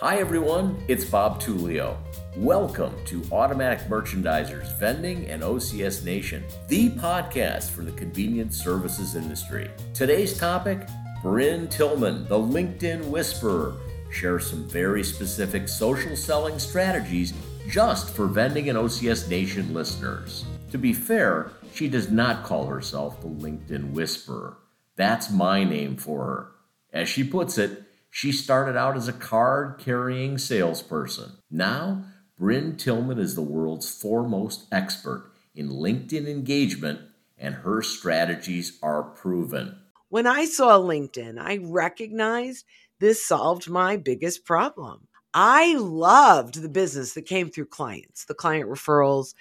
Hi, everyone. It's Bob Tullio. Welcome to Automatic Merchandisers Vending and OCS Nation, the podcast for the convenience services industry. Today's topic Brynne Tillman, the LinkedIn Whisperer, shares some very specific social selling strategies just for vending and OCS Nation listeners. To be fair, she does not call herself the LinkedIn Whisperer. That's my name for her. As she puts it, she started out as a card carrying salesperson. Now, Brynne Tillman is the world's foremost expert in LinkedIn engagement, and her strategies are proven. When I saw LinkedIn, I recognized this solved my biggest problem. I loved the business that came through clients, the client referrals,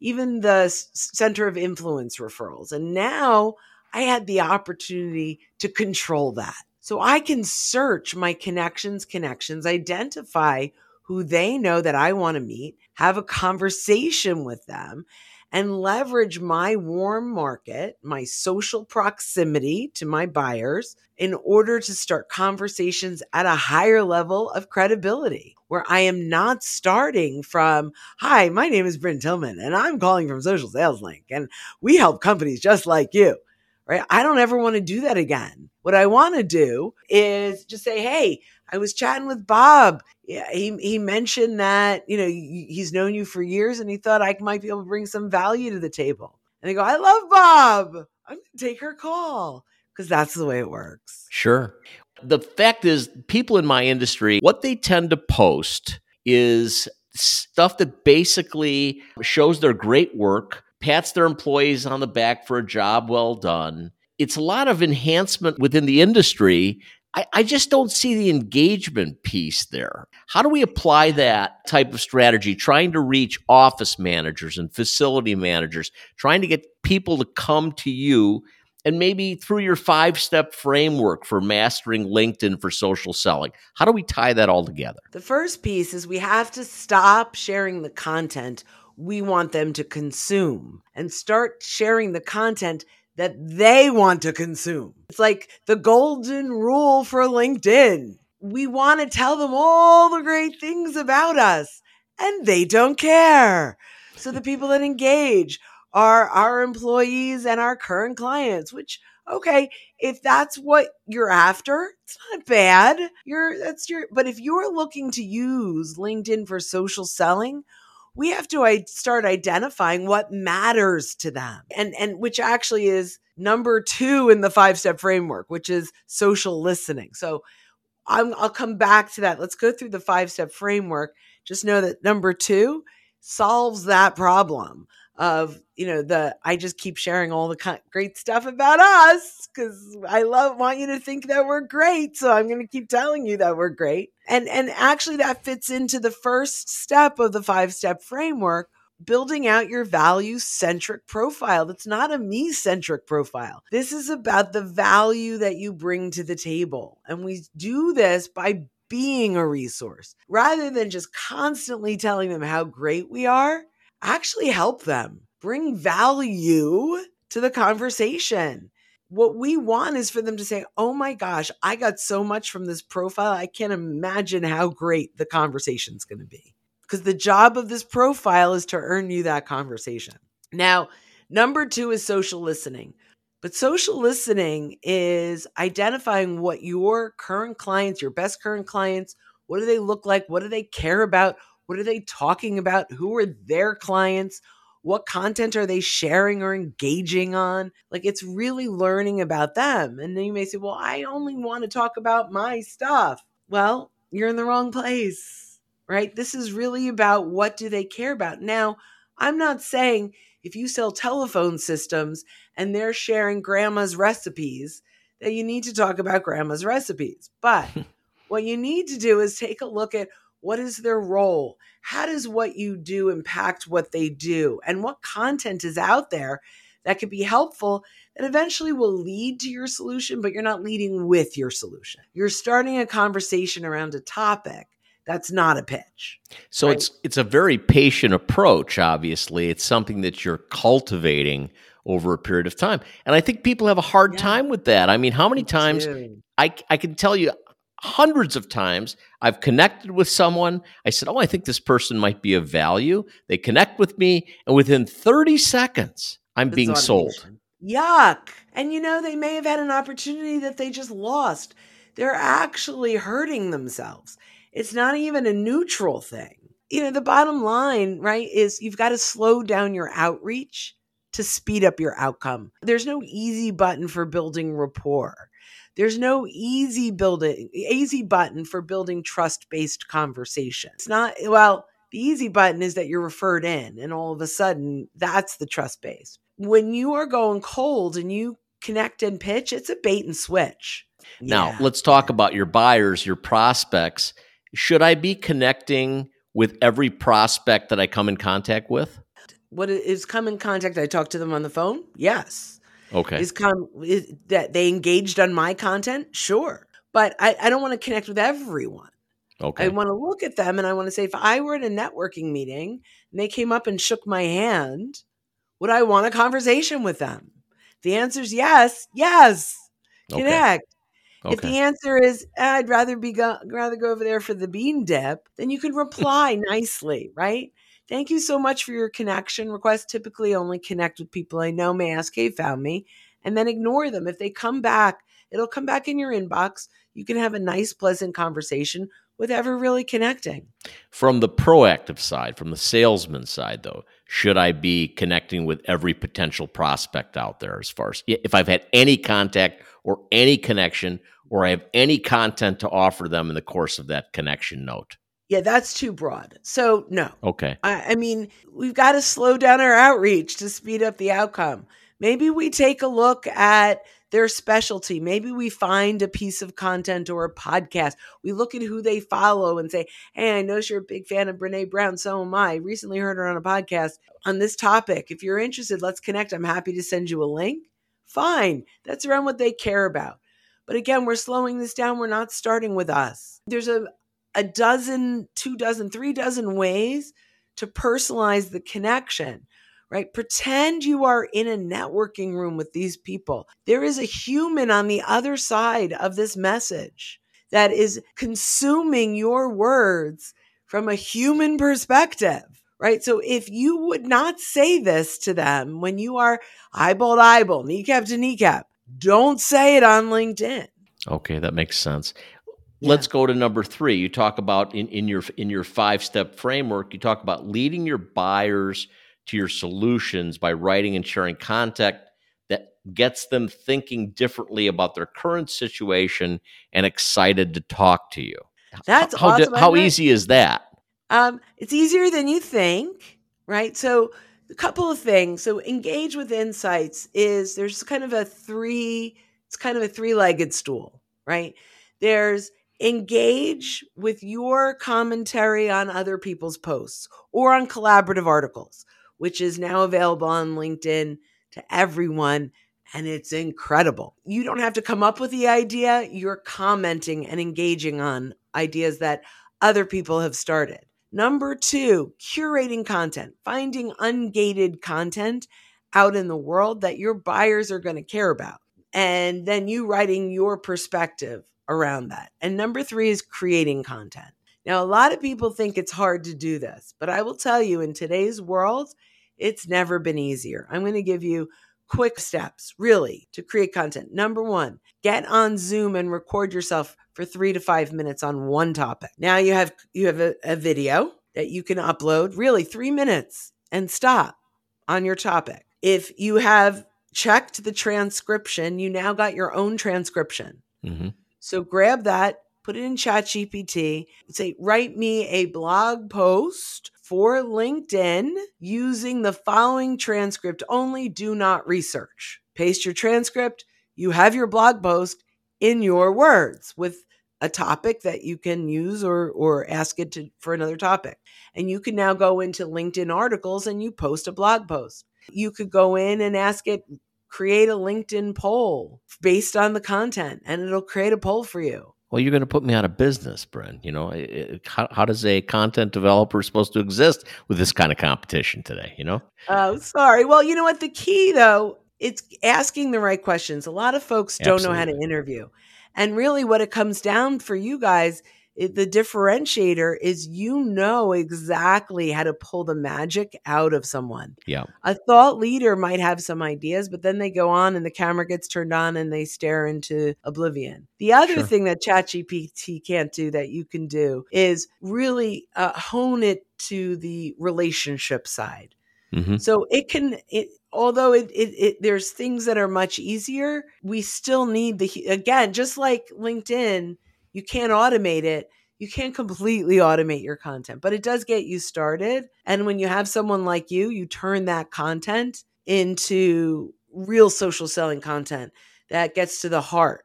even the center of influence referrals. And now I had the opportunity to control that. So I can search my connections, connections, identify who they know that I want to meet, have a conversation with them, and leverage my warm market, my social proximity to my buyers in order to start conversations at a higher level of credibility where I am not starting from, hi, my name is Brynne Tillman and I'm calling from Social Sales Link and we help companies just like you right? I don't ever want to do that again. What I want to do is just say, hey, I was chatting with Bob. Yeah, he, he mentioned that, you know, he's known you for years and he thought I might be able to bring some value to the table. And they go, I love Bob. I'm going to take her call because that's the way it works. Sure. The fact is, people in my industry, what they tend to post is stuff that basically shows their great work pats their employees on the back for a job well done. It's a lot of enhancement within the industry. I, I, just don't see the engagement piece there. How do we apply that type of strategy, trying to reach office managers and facility managers, trying to get people to come to you and maybe through your five step framework for mastering LinkedIn for social selling. How do we tie that all together? The first piece is we have to stop sharing the content we want them to consume and start sharing the content that they want to consume. It's like the golden rule for LinkedIn. We want to tell them all the great things about us, and they don't care. So the people that engage are our employees and our current clients, which okay, if that's what you're after, it's not bad. You're that's your but if you're looking to use LinkedIn for social selling, we have to start identifying what matters to them. And and which actually is number 2 in the five step framework which is social listening. So i will come back to that. Let's go through the five step framework. Just know that number 2 solves that problem of you know the i just keep sharing all the great stuff about us because i love want you to think that we're great so i'm going to keep telling you that we're great. And and actually that fits into the first step of the five step framework building out your value centric profile that's not a me centric profile. This is about the value that you bring to the table and we do this by being a resource. Rather than just constantly telling them how great we are actually help them, bring value to the conversation. What we want is for them to say, Oh my gosh, I got so much from this profile. I can't imagine how great the conversation's going to be. Because the job of this profile is to earn you that conversation. Now, number two is social listening. But social listening is identifying what your current clients, your best current clients, what do they look like? What do they care about? What are they talking about? Who are their clients? What content are they sharing or engaging on? Like it's really learning about them. And then you may say, well, I only want to talk about my stuff. Well, you're in the wrong place, right? This is really about what do they care about. Now, I'm not saying if you sell telephone systems and they're sharing grandma's recipes, that you need to talk about grandma's recipes. But what you need to do is take a look at what is their role? How does what you do impact what they do? And what content is out there that could be helpful that eventually will lead to your solution, but you're not leading with your solution. You're starting a conversation around a topic that's not a pitch. So right? it's it's a very patient approach obviously. It's something that you're cultivating over a period of time. And I think people have a hard yeah. time with that. I mean, how many Me times I I can tell you hundreds of times I've connected with someone. I said, Oh, I think this person might be of value. They connect with me, and within 30 seconds, I'm being automation. sold. Yuck. And you know, they may have had an opportunity that they just lost. They're actually hurting themselves. It's not even a neutral thing. You know, the bottom line, right, is you've got to slow down your outreach to speed up your outcome. There's no easy button for building rapport. There's no easy building easy button for building trust-based conversation. It's not well, the easy button is that you're referred in and all of a sudden that's the trust based. When you are going cold and you connect and pitch, it's a bait and switch. Now, yeah. let's talk about your buyers, your prospects. Should I be connecting with every prospect that I come in contact with? What is come in contact? I talk to them on the phone. Yes. Okay. Is is that they engaged on my content? Sure. But I, I don't want to connect with everyone. Okay. I want to look at them and I want to say, if I were at a networking meeting and they came up and shook my hand, would I want a conversation with them? The answer is yes, yes. Connect. Okay. If the answer is eh, I'd rather be go- rather go over there for the bean dip, then you can reply nicely, right? Thank you so much for your connection request. Typically, only connect with people I know may ask, Hey, found me, and then ignore them. If they come back, it'll come back in your inbox. You can have a nice, pleasant conversation with ever really connecting. From the proactive side, from the salesman side, though, should I be connecting with every potential prospect out there as far as if I've had any contact or any connection or I have any content to offer them in the course of that connection note? Yeah, that's too broad. So, no. Okay. I, I mean, we've got to slow down our outreach to speed up the outcome. Maybe we take a look at their specialty. Maybe we find a piece of content or a podcast. We look at who they follow and say, Hey, I know you're a big fan of Brene Brown. So am I. Recently heard her on a podcast on this topic. If you're interested, let's connect. I'm happy to send you a link. Fine. That's around what they care about. But again, we're slowing this down. We're not starting with us. There's a, a dozen, two dozen, three dozen ways to personalize the connection right? Pretend you are in a networking room with these people. There is a human on the other side of this message that is consuming your words from a human perspective, right? So if you would not say this to them when you are eyeball to eyeball, kneecap to kneecap, don't say it on LinkedIn. Okay, that makes sense. Yeah. Let's go to number three. You talk about in, in your in your five step framework. You talk about leading your buyers to your solutions by writing and sharing content that gets them thinking differently about their current situation and excited to talk to you. That's how, awesome. how easy is that? Um, it's easier than you think, right? So a couple of things. So engage with insights is there's kind of a three, it's kind of a three-legged stool, right? There's engage with your commentary on other people's posts or on collaborative articles which is now available on LinkedIn to everyone. And it's incredible. You don't have to come up with the idea, you're commenting and engaging on ideas that other people have started. Number two, curating content, finding ungated content out in the world that your buyers are going to care about. And then you writing your perspective around that. And number three is creating content. Now, a lot of people think it's hard to do this, but I will tell you in today's world, it's never been easier. I'm going to give you quick steps, really, to create content. Number one, get on Zoom and record yourself for three to five minutes on one topic. Now you have you have a, a video that you can upload, really three minutes, and stop on your topic. If you have checked the transcription, you now got your own transcription. Mm-hmm. So grab that, put it in ChatGPT, say, write me a blog post for LinkedIn using the following transcript only. Do not research. Paste your transcript. You have your blog post in your words with a topic that you can use or or ask it to for another topic. And you can now go into LinkedIn articles and you post a blog post. You could go in and ask it create a LinkedIn poll based on the content and it'll create a poll for you well, you're going to put me out of business, Brynne. You know, it, how, how, does a content developer supposed to exist with this kind of competition today? You know? Oh, sorry. Well, you know what? The key though, it's asking the right questions. A lot of folks don't Absolutely. know how to interview. And really, what it comes down for you guys it, the differentiator is you know exactly how to pull the magic out of someone. Yeah. A thought leader might have some ideas, but then they go on and the camera gets turned on and they stare into oblivion. The other Sure. thing that ChatGPT can't do that you can do is really uh, hone it to the relationship side. hmm So it can it although it, it it there's things that are much easier, we still need the again, just like LinkedIn, you can't automate it. You can't completely automate your content, but it does get you started. And when you have someone like you, you turn that content into real social selling content that gets to the heart.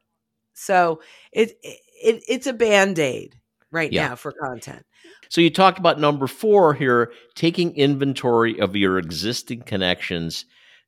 So it, it it's a band-aid right Yeah. now for content. So you talked about number four here, taking inventory of your existing connections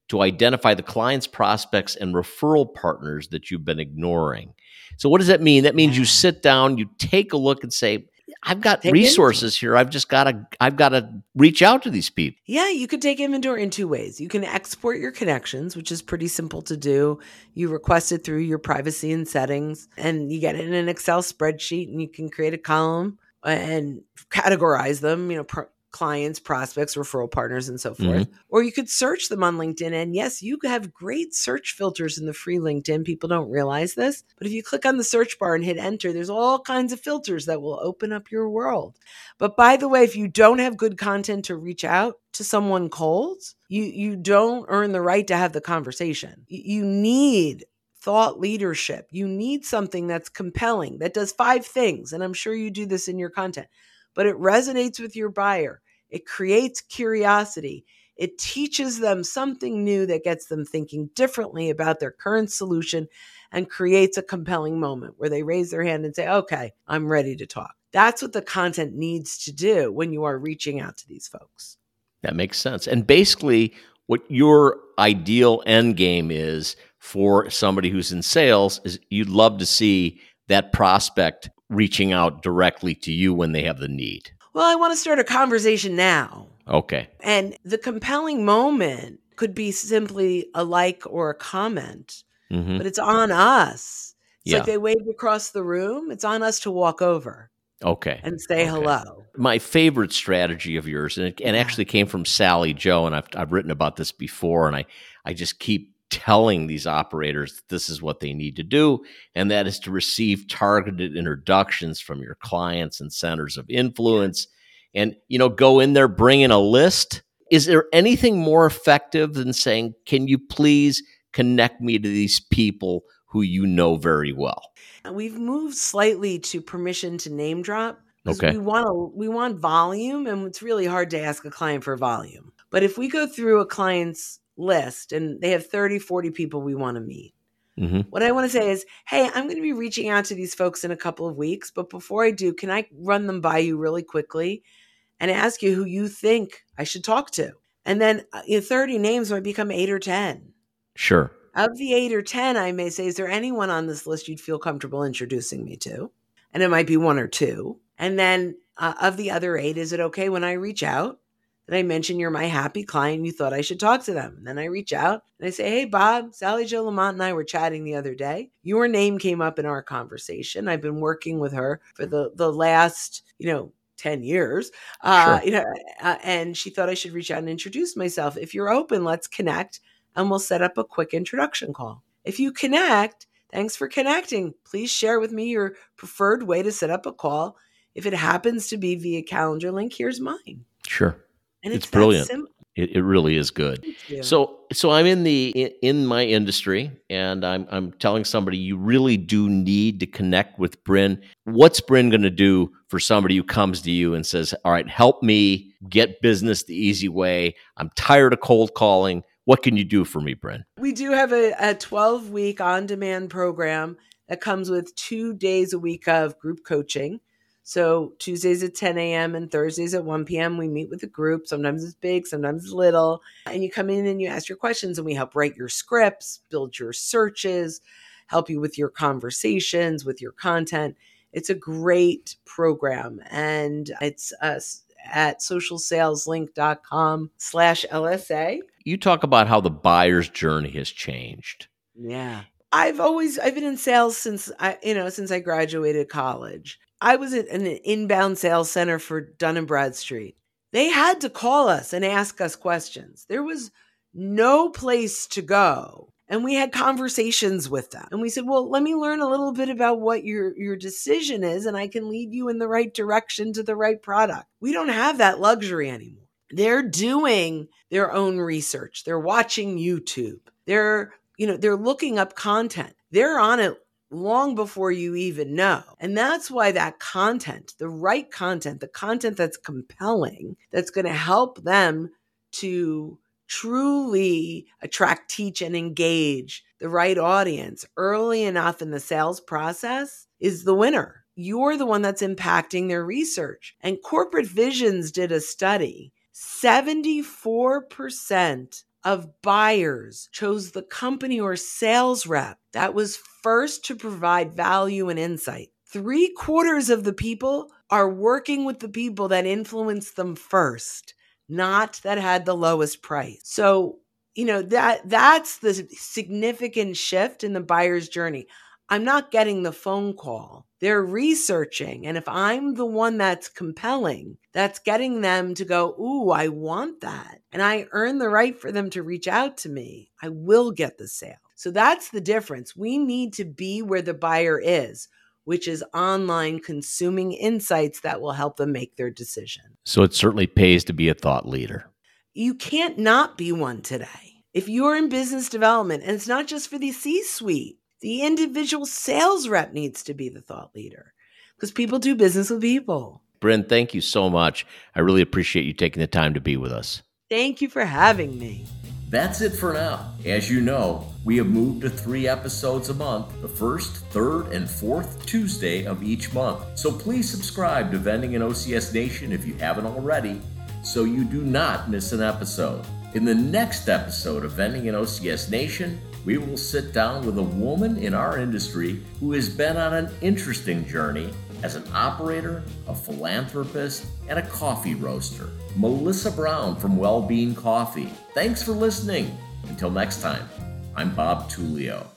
to identify the clients, prospects, and referral partners that you've been ignoring. So what does that mean? That means you sit down, you take a look and say, I've got Take resources here. I've just got to I've got to reach out to these people. Yeah, you could take inventory in two ways. You can export your connections, which is pretty simple to do. You request it through your privacy and settings, and you get it in an Excel spreadsheet, and you can create a column and categorize them, you know, pro- clients, prospects, referral partners, and so mm-hmm. forth. Or you could search them on LinkedIn. And yes, you have great search filters in the free LinkedIn. People don't realize this. But if you click on the search bar and hit enter, there's all kinds of filters that will open up your world. But by the way, if you don't have good content to reach out to someone cold, you you don't earn the right to have the conversation. You need thought leadership. You need something that's compelling, that does five things, and I'm sure you do this in your content. But it resonates with your buyer. It creates curiosity. It teaches them something new that gets them thinking differently about their current solution and creates a compelling moment where they raise their hand and say, "Okay, I'm ready to talk." That's what the content needs to do when you are reaching out to these folks. That makes sense. And basically, what your ideal end game is for somebody who's in sales is you'd love to see that prospect reaching out directly to you when they have the need. Well, I want to start a conversation now. Okay. And the compelling moment could be simply a like or a comment, hmm but it's on us. It's Yeah. like they waved across the room. It's on us to walk over Okay. and say Okay. hello. My favorite strategy of yours, and it and actually came from Sally Jo, and I've, I've written about this before, and I, I just keep telling these operators that this is what they need to do, and that is to receive targeted introductions from your clients and centers of influence. And, you know, go in there, bring in a list. Is there anything more effective than saying, can you please connect me to these people who you know very well? We've moved slightly to permission to name drop. Okay. We want to, we want volume, and it's really hard to ask a client for volume. But if we go through a client's list and they have 30, 40 people we want to meet, hmm What I want to say is, hey, I'm going to be reaching out to these folks in a couple of weeks, but before I do, can I run them by you really quickly and ask you who you think I should talk to? And then uh, you know, 30 names might become eight or 10. Sure. Of the eight or 10, I may say, is there anyone on this list you'd feel comfortable introducing me to? And it might be one or two. And then uh, of the other eight, is it okay when I reach out? That I mention you're my happy client, you thought I should talk to them. And then I reach out and I say, Hey, Bob, Sally Jo Lamont and I were chatting the other day. Your name came up in our conversation. I've been working with her for the, the last, you know, 10 years. Uh, Sure. you know, uh, and she thought I should reach out and introduce myself. If you're open, let's connect and we'll set up a quick introduction call. If you connect, thanks for connecting. Please share with me your preferred way to set up a call. If it happens to be via calendar link, here's mine. Sure. And It's it's, brilliant. Simple. It, it really is good. So so I'm in the in, in my industry and I'm I'm telling somebody you really do need to connect with Brynne. What's Brynne going to do for somebody who comes to you and says, "All right, help me get business the easy way. I'm tired of cold calling. What can you do for me, Brynne?" we do have a, a 12 week on demand program that comes with two days a week of group coaching. So Tuesdays at 10 a.m. and Thursdays at 1 p.m. We meet with a group. Sometimes it's big, sometimes it's little. And you come in and you ask your questions, and we help write your scripts, build your searches, help you with your conversations, with your content. It's a great program. And it's us at socialsaleslink.com slash LSA. You talk about how the buyer's journey has changed. Yeah. I've always I've been in sales since I you know since I graduated college. I was at an inbound sales center for Dun and Bradstreet. They had to call us and ask us questions. There was no place to go. And we had conversations with them. And we said, "Well, let me learn a little bit about what your your decision is and I can lead you in the right direction to the right product." We don't have that luxury anymore. They're doing their own research. They're watching YouTube. They're you know, they're looking up content. They're on it long before you even know. And that's why that content, the right content, the content that's compelling, that's going to help them to truly attract, teach, and engage the right audience early enough in the sales process is the winner. You're the one that's impacting their research. And Corporate Visions did a study 74% of buyers chose the company or sales rep that was first to provide value and insight. Three quarters of the people are working with the people that influenced them first, not that had the lowest price. So, you know, that that's the significant shift in the buyer's journey. I'm not getting the phone call. They're researching. And if I'm the one that's compelling, that's getting them to go, Ooh, I want that. And I earn the right for them to reach out to me, I will get the sale. So that's the difference. We need to be where the buyer is, which is online consuming insights that will help them make their decision. So it certainly pays to be a thought leader. You can't not be one today. If you're in business development, and it's not just for the C suite, the individual sales rep needs to be the thought leader because people do business with people. Brynne, thank you so much. I really appreciate you taking the time to be with us. Thank you for having me. That's it for now. As you know, we have moved to three episodes a month, the first, third, and fourth Tuesday of each month. So please subscribe to Vending and OCS Nation if you haven't already, so you do not miss an episode. In the next episode of Vending and OCS Nation, we will sit down with a woman in our industry who has been on an interesting journey as an operator, a philanthropist, and a coffee roaster. Melissa Brown from Wellbeing Coffee. Thanks for listening. Until next time, I'm Bob Tullio.